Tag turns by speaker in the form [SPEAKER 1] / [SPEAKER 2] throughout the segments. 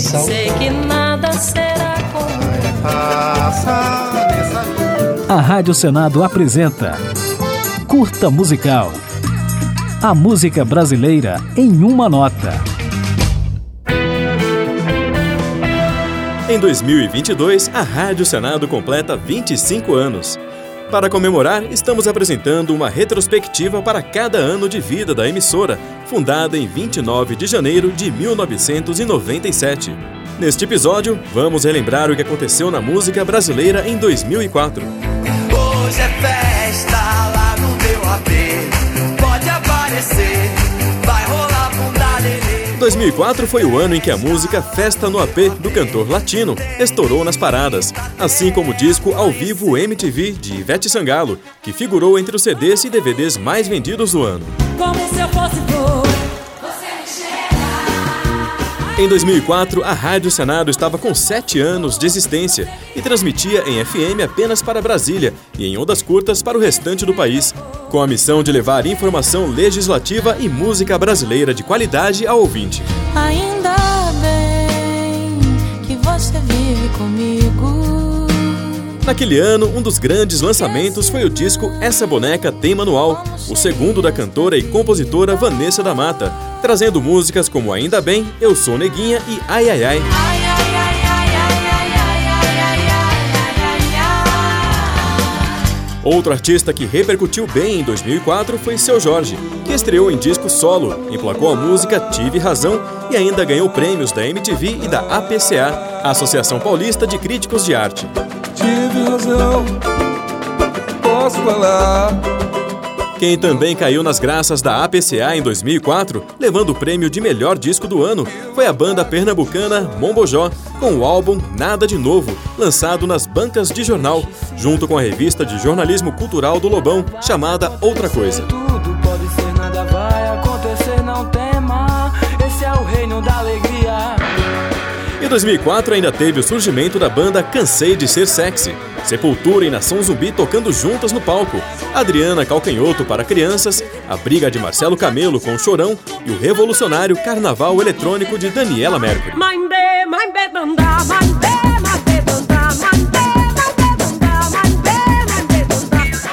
[SPEAKER 1] Sei que nada será como
[SPEAKER 2] Passa nessa vida.
[SPEAKER 3] A Rádio Senado apresenta Curta Musical. A música brasileira em uma nota.
[SPEAKER 4] Em 2022, a Rádio Senado completa 25 anos. Para comemorar, estamos apresentando uma retrospectiva para cada ano de vida da emissora, fundada em 29 de janeiro de 1997. Neste episódio, vamos relembrar o que aconteceu na música brasileira em 2004.
[SPEAKER 5] Hoje é
[SPEAKER 4] 2004 foi o ano em que a música Festa no AP do cantor latino estourou nas paradas, assim como o disco ao vivo MTV de Ivete Sangalo, que figurou entre os CDs e DVDs mais vendidos do ano.
[SPEAKER 1] como se eu fosse.
[SPEAKER 4] Em 2004, a Rádio Senado estava com 7 anos de existência e transmitia em FM apenas para Brasília e em ondas curtas para o restante do país, com a missão de levar informação legislativa e música brasileira de qualidade ao ouvinte.
[SPEAKER 1] Ainda bem que você vive comigo.
[SPEAKER 4] Naquele ano, um dos grandes lançamentos foi o disco Essa Boneca Tem Manual, o segundo da cantora e compositora Vanessa da Mata, trazendo músicas como Ainda Bem, Eu Sou Neguinha e Ai Ai Ai. Outro artista que repercutiu bem em 2004 foi Seu Jorge, que estreou em disco solo, emplacou a música Tive Razão e ainda ganhou prêmios da MTV e da APCA, Associação Paulista de Críticos de Arte.
[SPEAKER 6] Tive razão, posso falar.
[SPEAKER 4] Quem também caiu nas graças da APCA em 2004, levando o prêmio de melhor disco do ano, foi a banda pernambucana Mombojó, com o álbum Nada de Novo, lançado nas bancas de jornal, junto com a revista de jornalismo cultural do Lobão, chamada Outra Coisa. Em 2004 ainda teve o surgimento da banda Cansei de Ser Sexy, Sepultura e Nação Zumbi tocando juntas no palco, Adriana Calcanhoto para crianças, a briga de Marcelo Camelo com o Chorão e o revolucionário Carnaval Eletrônico de Daniela Mercury.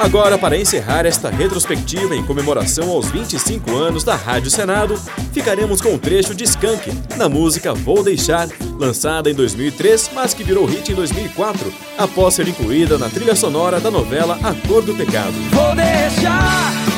[SPEAKER 4] Agora, para encerrar esta retrospectiva em comemoração aos 25 anos da Rádio Senado, ficaremos com um trecho de Skank, na música Vou Deixar, lançada em 2003, mas que virou hit em 2004, após ser incluída na trilha sonora da novela A Cor do Pecado.
[SPEAKER 7] Vou deixar